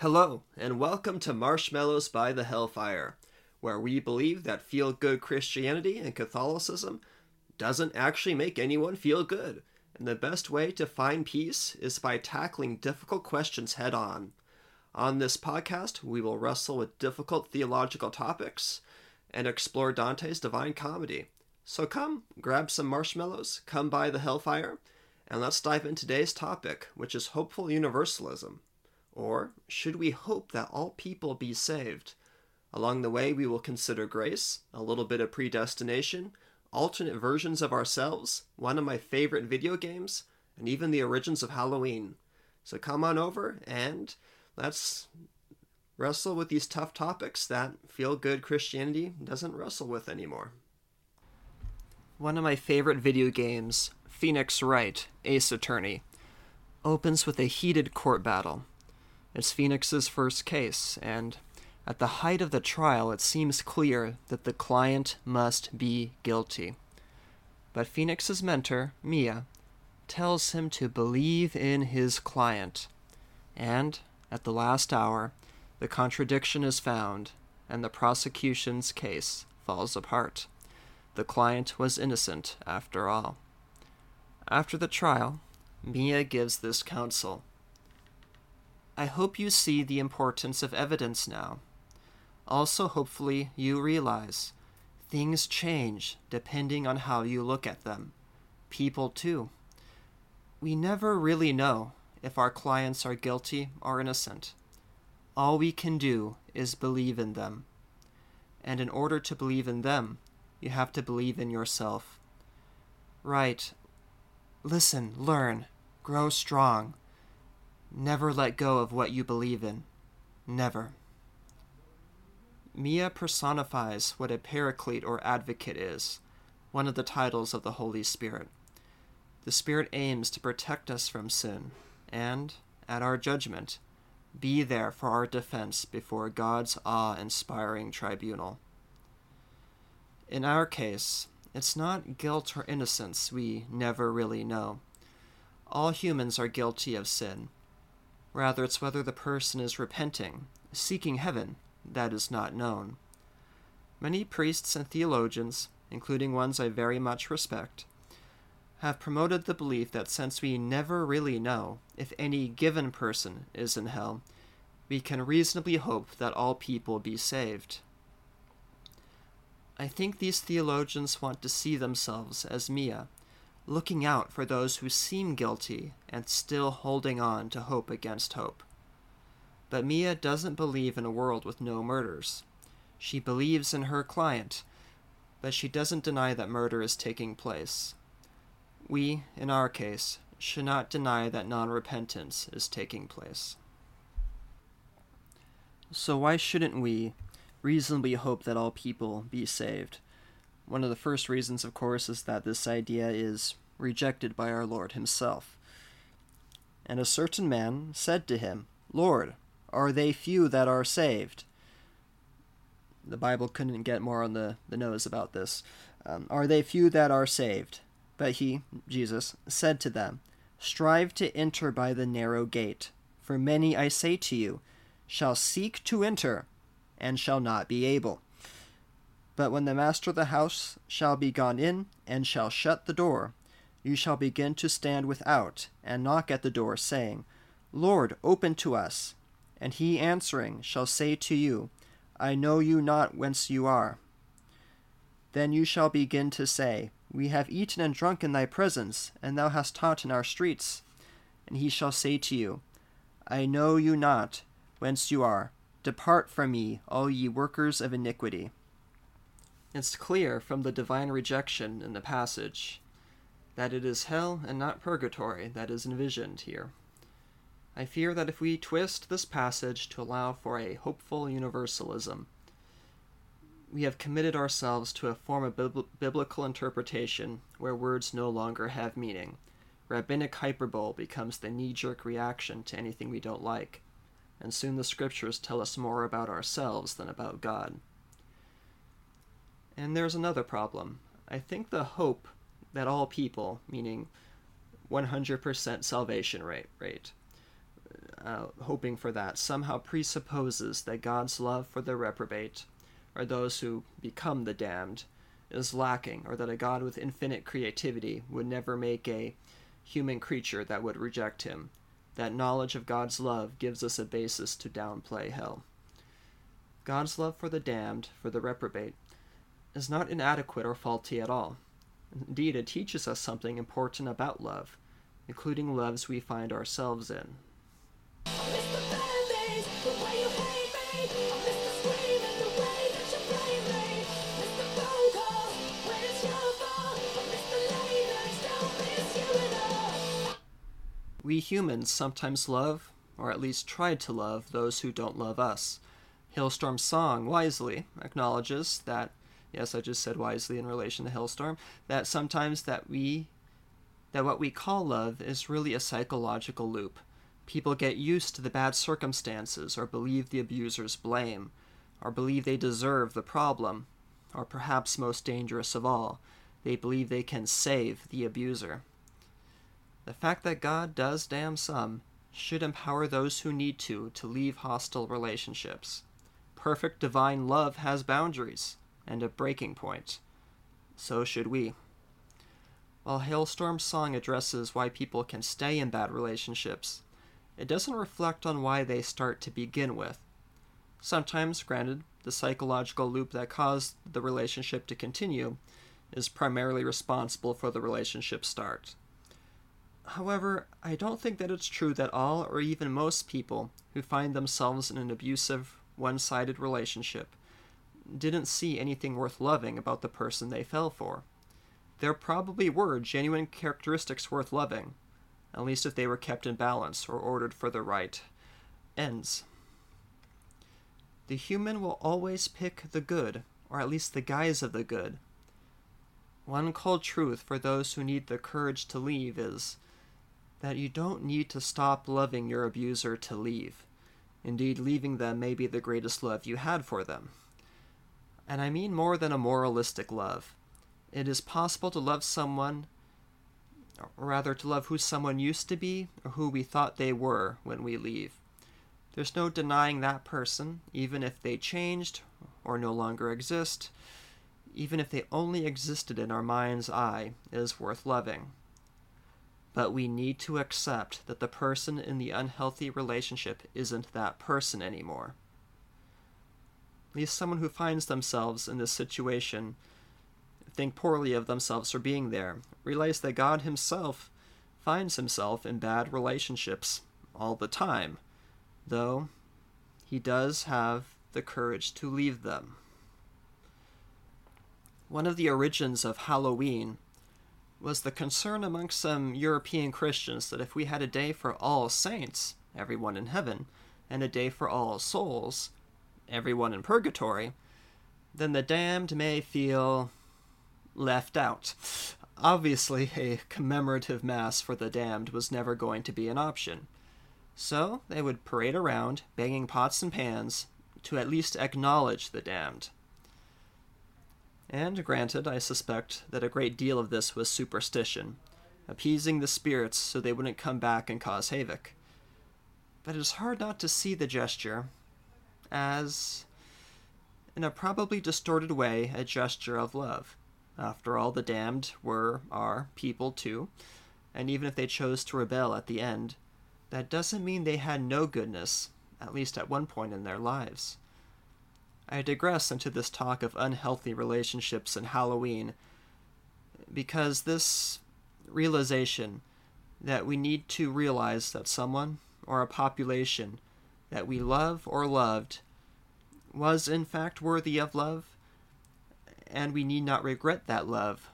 Hello, and welcome to Marshmallows by the Hellfire, where we believe that feel good Christianity and Catholicism doesn't actually make anyone feel good, and the best way to find peace is by tackling difficult questions head on. On this podcast, we will wrestle with difficult theological topics and explore Dante's Divine Comedy. So come, grab some marshmallows, come by the Hellfire, and let's dive into today's topic, which is hopeful universalism. Or should we hope that all people be saved? Along the way, we will consider grace, a little bit of predestination, alternate versions of ourselves, one of my favorite video games, and even the origins of Halloween. So come on over and let's wrestle with these tough topics that feel good Christianity doesn't wrestle with anymore. One of my favorite video games, Phoenix Wright, Ace Attorney, opens with a heated court battle. It's Phoenix's first case, and at the height of the trial, it seems clear that the client must be guilty. But Phoenix's mentor, Mia, tells him to believe in his client. And, at the last hour, the contradiction is found, and the prosecution's case falls apart. The client was innocent, after all. After the trial, Mia gives this counsel I hope you see the importance of evidence now. Also, hopefully, you realize things change depending on how you look at them. People, too. We never really know if our clients are guilty or innocent. All we can do is believe in them. And in order to believe in them, you have to believe in yourself. Right. Listen, learn, grow strong. Never let go of what you believe in. Never. Mia personifies what a paraclete or advocate is, one of the titles of the Holy Spirit. The Spirit aims to protect us from sin, and, at our judgment, be there for our defense before God's awe inspiring tribunal. In our case, it's not guilt or innocence we never really know. All humans are guilty of sin Rather, it's whether the person is repenting, seeking heaven, that is not known. Many priests and theologians, including ones I very much respect, have promoted the belief that since we never really know if any given person is in hell, we can reasonably hope that all people be saved. I think these theologians want to see themselves as Mia, looking out for those who seem guilty and still holding on to hope against hope. But Mia doesn't believe in a world with no murders. She believes in her client, but she doesn't deny that murder is taking place. We, in our case, should not deny that non repentance is taking place. So, why shouldn't we reasonably hope that all people be saved? One of the first reasons, of course, is that this idea is rejected by our Lord Himself. And a certain man said to him, Lord, are they few that are saved? The Bible couldn't get more on the, the nose about this. Um, are they few that are saved? But he, Jesus, said to them, Strive to enter by the narrow gate, for many, I say to you, shall seek to enter, and shall not be able. But when the master of the house shall be gone in, and shall shut the door, you shall begin to stand without, and knock at the door, saying, Lord, open to us. And he answering shall say to you, I know you not whence you are. Then you shall begin to say, We have eaten and drunk in thy presence, and thou hast taught in our streets. And he shall say to you, I know you not whence you are. Depart from me, all ye workers of iniquity. It's clear from the divine rejection in the passage that it is hell and not purgatory that is envisioned here. I fear that if we twist this passage to allow for a hopeful universalism, we have committed ourselves to a form of bib- biblical interpretation where words no longer have meaning. Rabbinic hyperbole becomes the knee jerk reaction to anything we don't like, and soon the scriptures tell us more about ourselves than about God. And there's another problem. I think the hope that all people, meaning 100% salvation rate, rate, uh, hoping for that, somehow presupposes that God's love for the reprobate, or those who become the damned, is lacking, or that a God with infinite creativity would never make a human creature that would reject him. That knowledge of God's love gives us a basis to downplay hell. God's love for the damned, for the reprobate, is not inadequate or faulty at all. Indeed, it teaches us something important about love, including loves we find ourselves in. We humans sometimes love, or at least try to love, those who don't love us. Halestorm's song wisely acknowledges that, yes, I just said wisely in relation to Halestorm, that sometimes that we that what we call love is really a psychological loop. People get used to the bad circumstances, or believe the abuser's blame, or believe they deserve the problem, or perhaps most dangerous of all, they believe they can save the abuser. The fact that God does damn some should empower those who need to to leave hostile relationships. Perfect divine love has boundaries and a breaking point. So should we. While Halestorm's song addresses why people can stay in bad relationships, it doesn't reflect on why they start to begin with. Sometimes, granted, the psychological loop that caused the relationship to continue is primarily responsible for the relationship start. However, I don't think that it's true that all or even most people who find themselves in an abusive, one sided relationship didn't see anything worth loving about the person they fell for. There probably were genuine characteristics worth loving, at least if they were kept in balance or ordered for the right ends. The human will always pick the good, or at least the guise of the good. One cold truth for those who need the courage to leave is that you don't need to stop loving your abuser to leave. Indeed, leaving them may be the greatest love you had for them. And I mean more than a moralistic love. It is possible to love someone, or rather, to love who someone used to be or who we thought they were when we leave. There's no denying that person, even if they changed or no longer exist, even if they only existed in our mind's eye, is worth loving but we need to accept that the person in the unhealthy relationship isn't that person anymore. Least someone who finds themselves in this situation think poorly of themselves for being there, realize that God Himself finds Himself in bad relationships all the time, though He does have the courage to leave them. One of the origins of Halloween was the concern among some European Christians that if we had a day for all saints, everyone in heaven, and a day for all souls, everyone in purgatory, then the damned may feel left out. Obviously, a commemorative mass for the damned was never going to be an option. So they would parade around, banging pots and pans, to at least acknowledge the damned. And granted, I suspect that a great deal of this was superstition, appeasing the spirits so they wouldn't come back and cause havoc. But it is hard not to see the gesture as, in a probably distorted way, a gesture of love. After all, the damned were, are, people too, and even if they chose to rebel at the end, that doesn't mean they had no goodness, at least at one point in their lives. I digress into this talk of unhealthy relationships and Halloween because this realization that we need to realize that someone or a population that we love or loved was in fact worthy of love, and we need not regret that love,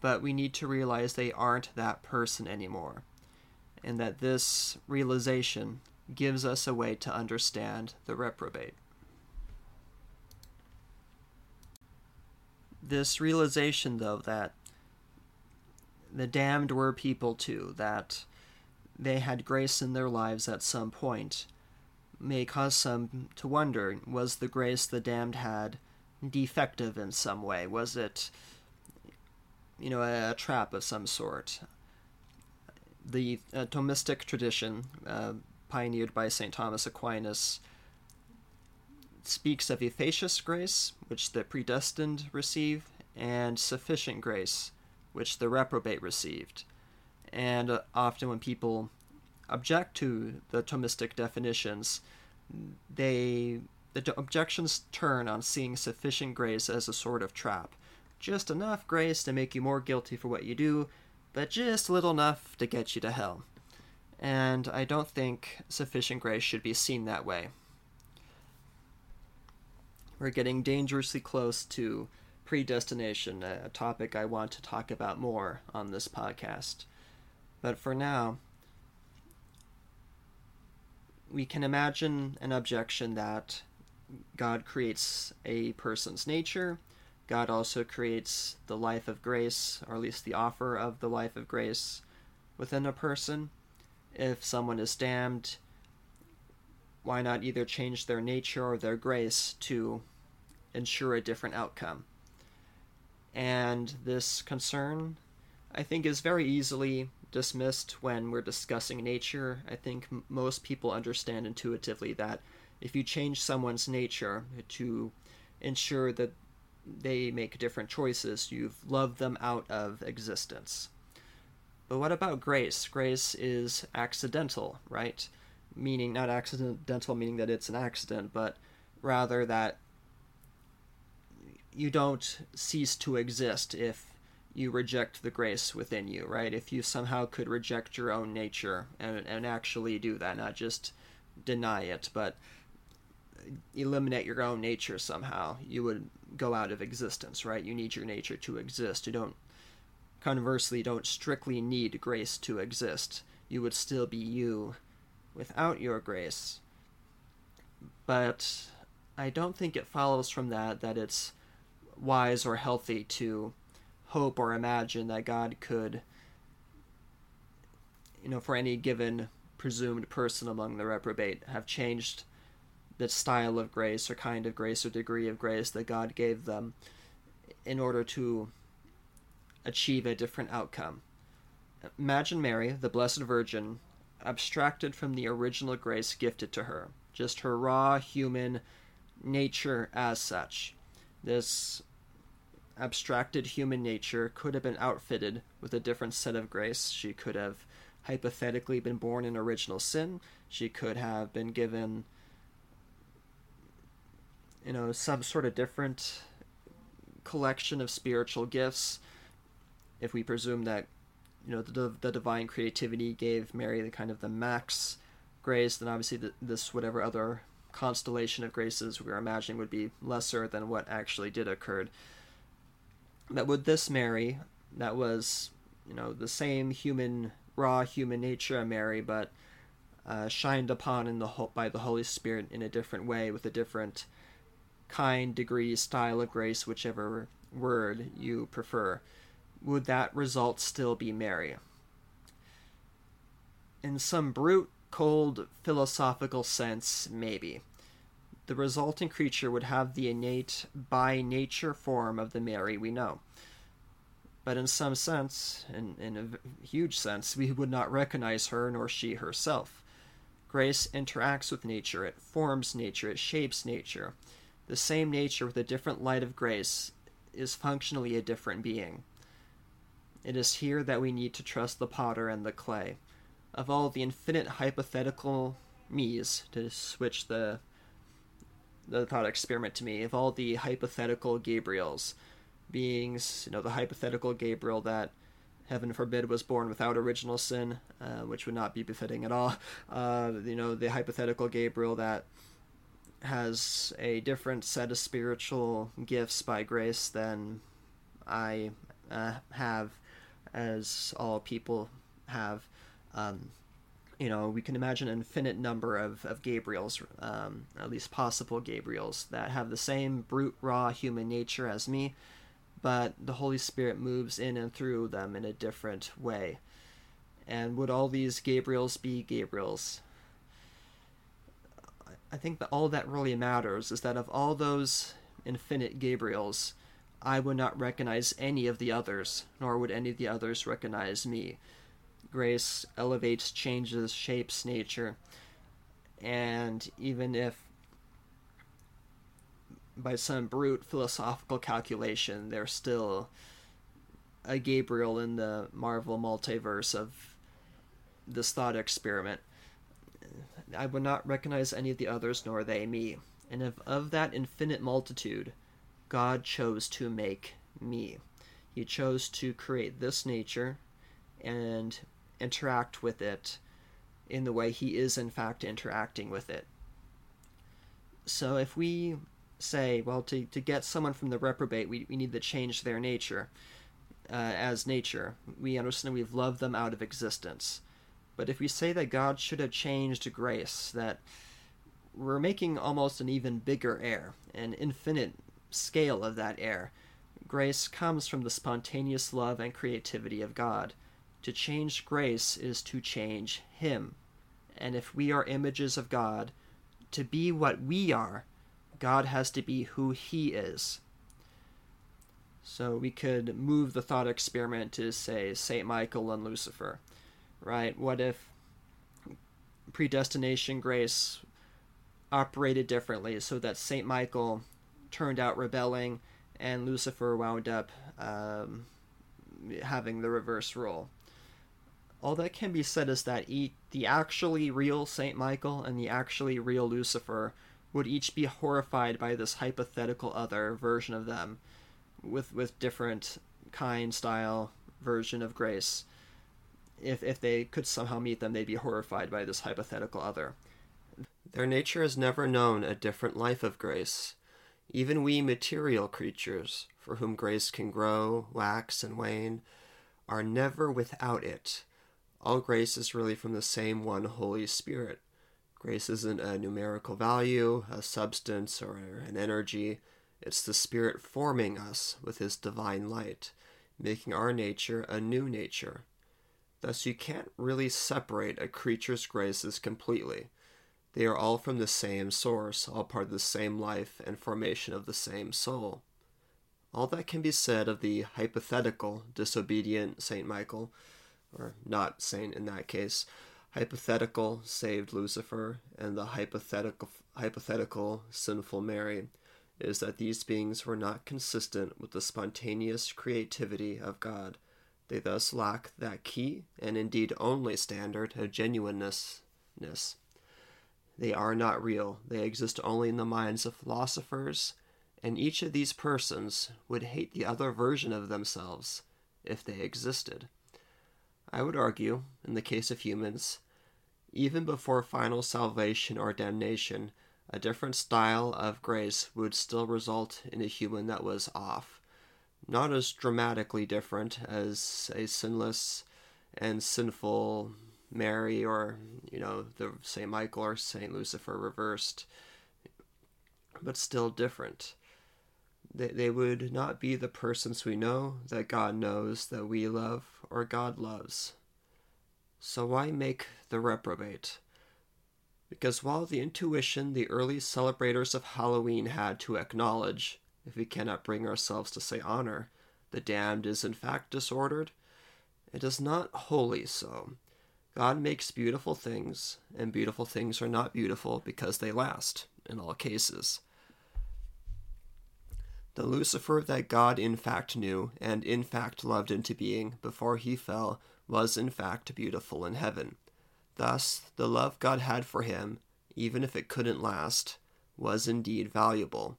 but we need to realize they aren't that person anymore, and that this realization gives us a way to understand the reprobate. this realization, though, that the damned were people too, that they had grace in their lives at some point, may cause some to wonder was the grace the damned had defective in some way? Was it, you know, a, a trap of some sort? The uh, Thomistic tradition, uh, pioneered by St. Thomas Aquinas, speaks of efficacious grace, which the predestined receive, and sufficient grace, which the reprobate received. And uh, often when people object to the Thomistic definitions, they the objections turn on seeing sufficient grace as a sort of trap. Just enough grace to make you more guilty for what you do, but just little enough to get you to hell. And I don't think sufficient grace should be seen that way. We're getting dangerously close to predestination, a topic I want to talk about more on this podcast. But for now, we can imagine an objection that God creates a person's nature. God also creates the life of grace, or at least the offer of the life of grace within a person. If someone is damned, why not either change their nature or their grace to ensure a different outcome? And this concern, I think, is very easily dismissed when we're discussing nature. I think most people understand intuitively that if you change someone's nature to ensure that they make different choices, you've loved them out of existence. But what about grace? Grace is accidental, right? Meaning, not accidental, meaning that it's an accident, but rather that you don't cease to exist if you reject the grace within you, right? If you somehow could reject your own nature and, and actually do that, not just deny it, but eliminate your own nature somehow, you would go out of existence, right? You need your nature to exist. You don't, conversely, don't strictly need grace to exist. You would still be you without your grace. But I don't think it follows from that that it's wise or healthy to hope or imagine that God could, you know, for any given presumed person among the reprobate, have changed the style of grace or kind of grace or degree of grace that God gave them in order to achieve a different outcome. Imagine Mary, the Blessed Virgin, abstracted from the original grace gifted to her, just her raw human nature as such. This abstracted human nature could have been outfitted with a different set of grace. She could have hypothetically been born in original sin. She could have been given you know, some sort of different collection of spiritual gifts. If we presume that, you know, the, the divine creativity gave Mary the kind of the max grace, then obviously the, this whatever other constellation of graces we are imagining would be lesser than what actually did occur. That with this Mary, that was, you know, the same human, raw human nature of Mary, but uh, shined upon in the by the Holy Spirit in a different way with a different kind, degree, style of grace, whichever word you prefer, would that result still be Mary? In some brute, cold, philosophical sense, maybe. The resulting creature would have the innate, by nature form of the Mary we know. But in some sense, in, in a huge sense, we would not recognize her nor she herself. Grace interacts with nature, it forms nature, it shapes nature the same nature with a different light of grace is functionally a different being. It is here that we need to trust the potter and the clay. Of all the infinite hypothetical me's, to switch the the thought experiment to me, of all the hypothetical Gabriels, beings, you know, the hypothetical Gabriel that heaven forbid was born without original sin, uh, which would not be befitting at all. Uh, you know, the hypothetical Gabriel that has a different set of spiritual gifts by grace than I uh, have, as all people have. Um, you know, we can imagine an infinite number of, of Gabriels, um, at least possible Gabriels, that have the same brute, raw human nature as me, but the Holy Spirit moves in and through them in a different way. And would all these Gabriels be Gabriels? I think that all that really matters is that of all those infinite Gabriels, I would not recognize any of the others, nor would any of the others recognize me. Grace elevates, changes, shapes nature. And even if by some brute philosophical calculation there's still a Gabriel in the Marvel multiverse of this thought experiment, I would not recognize any of the others, nor they me. And if of that infinite multitude, God chose to make me. He chose to create this nature and interact with it in the way he is, in fact, interacting with it. So if we say, well, to, to get someone from the reprobate, we, we need to change their nature uh, as nature. We understand we've loved them out of existence. But if we say that God should have changed grace, that we're making almost an even bigger error, an infinite scale of that error. Grace comes from the spontaneous love and creativity of God. To change grace is to change Him. And if we are images of God, to be what we are, God has to be who He is. So we could move the thought experiment to, say, St. Michael and Lucifer, right? What if predestination grace operated differently so that St. Michael turned out rebelling and Lucifer wound up um, having the reverse role? All that can be said is that e- the actually real St. Michael and the actually real Lucifer would each be horrified by this hypothetical other version of them with with different kind style version of grace. If if they could somehow meet them they'd be horrified by this hypothetical other. Their nature has never known a different life of grace. Even we material creatures for whom grace can grow wax and wane are never without it all grace is really from the same one holy spirit grace isn't a numerical value a substance or an energy it's the Spirit forming us with His divine light, making our nature a new nature. Thus, you can't really separate a creature's graces completely. They are all from the same source, all part of the same life and formation of the same soul. All that can be said of the hypothetical disobedient Saint Michael, or not saint in that case, hypothetical saved Lucifer, and the hypothetical hypothetical sinful Mary is that these beings were not consistent with the spontaneous creativity of God. They thus lack that key and indeed only standard of genuineness. They are not real, they exist only in the minds of philosophers, and each of these persons would hate the other version of themselves if they existed. I would argue, in the case of humans, even before final salvation or damnation, a different style of grace would still result in a human that was off. Not as dramatically different as a sinless and sinful Mary or, you know, the St. Michael or St. Lucifer reversed, but still different. They, they would not be the persons we know that God knows that we love or God loves. So why make the reprobate? Because while the intuition the early celebrators of Halloween had to acknowledge, if we cannot bring ourselves to say honor, the damned is in fact disordered, it is not wholly so. God makes beautiful things, and beautiful things are not beautiful because they last, in all cases. The Lucifer that God in fact knew, and in fact loved into being before he fell, was in fact beautiful in heaven. Thus, the love God had for him, even if it couldn't last, was indeed valuable.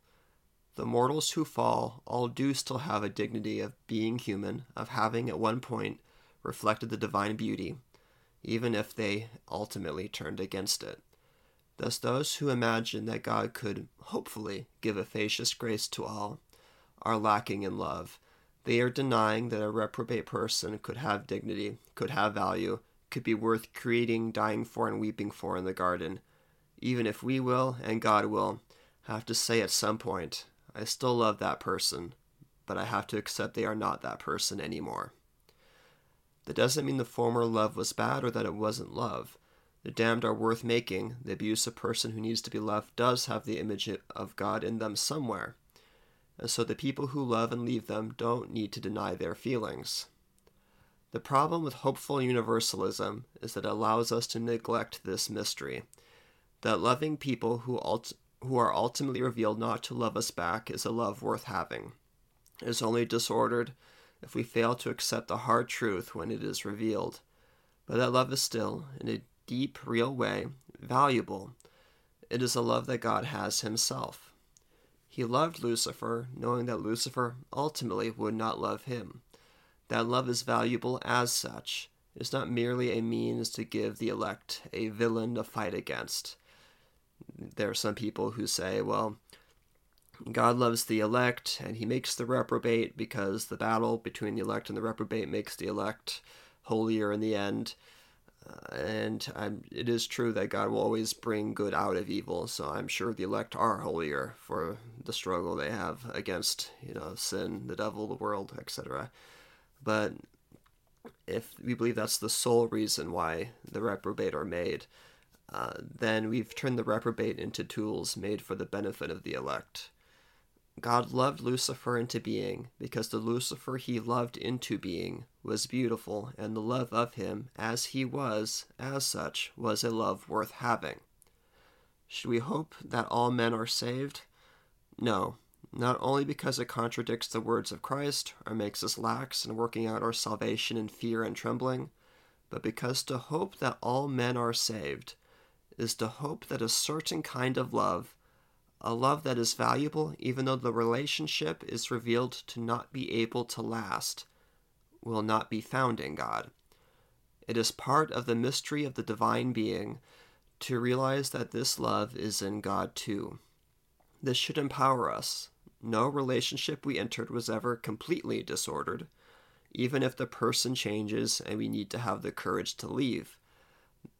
The mortals who fall all do still have a dignity of being human, of having at one point reflected the divine beauty, even if they ultimately turned against it. Thus, those who imagine that God could hopefully give efficacious grace to all are lacking in love. They are denying that a reprobate person could have dignity, could have value, could be worth creating, dying for, and weeping for in the garden, even if we will and God will have to say at some point, I still love that person, but I have to accept they are not that person anymore. That doesn't mean the former love was bad or that it wasn't love. The damned are worth making. The abusive person who needs to be loved does have the image of God in them somewhere. And so the people who love and leave them don't need to deny their feelings. The problem with hopeful universalism is that it allows us to neglect this mystery. that loving people who, ult- who are ultimately revealed not to love us back is a love worth having. It is only disordered if we fail to accept the hard truth when it is revealed. But that love is still, in a deep, real way, valuable. It is a love that God has Himself. He loved Lucifer, knowing that Lucifer ultimately would not love him. That love is valuable as such. It is not merely a means to give the elect a villain to fight against. There are some people who say, well, God loves the elect and he makes the reprobate because the battle between the elect and the reprobate makes the elect holier in the end. And I'm, it is true that God will always bring good out of evil, so I'm sure the elect are holier for the struggle they have against, you know, sin, the devil, the world, etc. But if we believe that's the sole reason why the reprobate are made, uh, then we've turned the reprobate into tools made for the benefit of the elect. God loved Lucifer into being because the Lucifer he loved into being was beautiful, and the love of him, as he was, as such, was a love worth having. Should we hope that all men are saved? No, not only because it contradicts the words of Christ or makes us lax in working out our salvation in fear and trembling, but because to hope that all men are saved is to hope that a certain kind of love a love that is valuable even though the relationship is revealed to not be able to last, will not be found in God. It is part of the mystery of the divine being to realize that this love is in God too. This should empower us. No relationship we entered was ever completely disordered, even if the person changes and we need to have the courage to leave.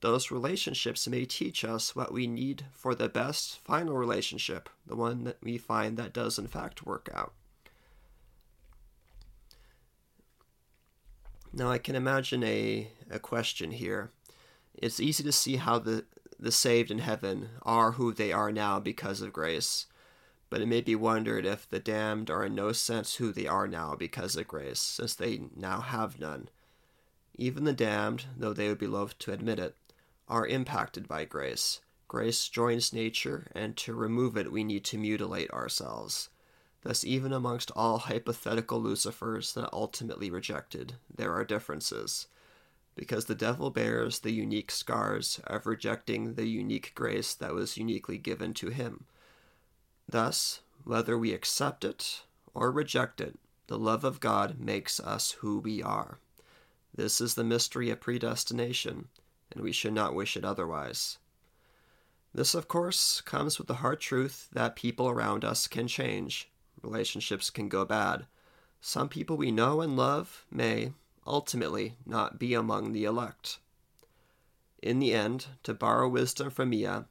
Those relationships may teach us what we need for the best final relationship, the one that we find that does in fact work out. Now, I can imagine a, a question here. It's easy to see how the, the saved in heaven are who they are now because of grace, but it may be wondered if the damned are in no sense who they are now because of grace, since they now have none. Even the damned, though they would be loath to admit it, are impacted by grace. Grace joins nature, and to remove it, we need to mutilate ourselves. Thus, even amongst all hypothetical Lucifers that ultimately rejected, there are differences. Because the devil bears the unique scars of rejecting the unique grace that was uniquely given to him. Thus, whether we accept it or reject it, the love of God makes us who we are. This is the mystery of predestination, and we should not wish it otherwise. This, of course, comes with the hard truth that people around us can change. Relationships can go bad. Some people we know and love may, ultimately, not be among the elect. In the end, to borrow wisdom from Mia,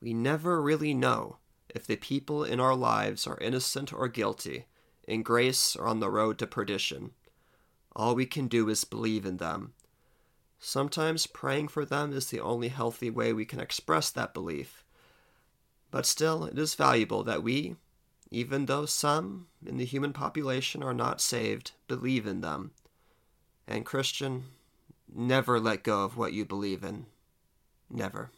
we never really know if the people in our lives are innocent or guilty, in grace or on the road to perdition. All we can do is believe in them. Sometimes praying for them is the only healthy way we can express that belief. But still, it is valuable that we, even though some in the human population are not saved, believe in them. And, Christian, never let go of what you believe in. Never.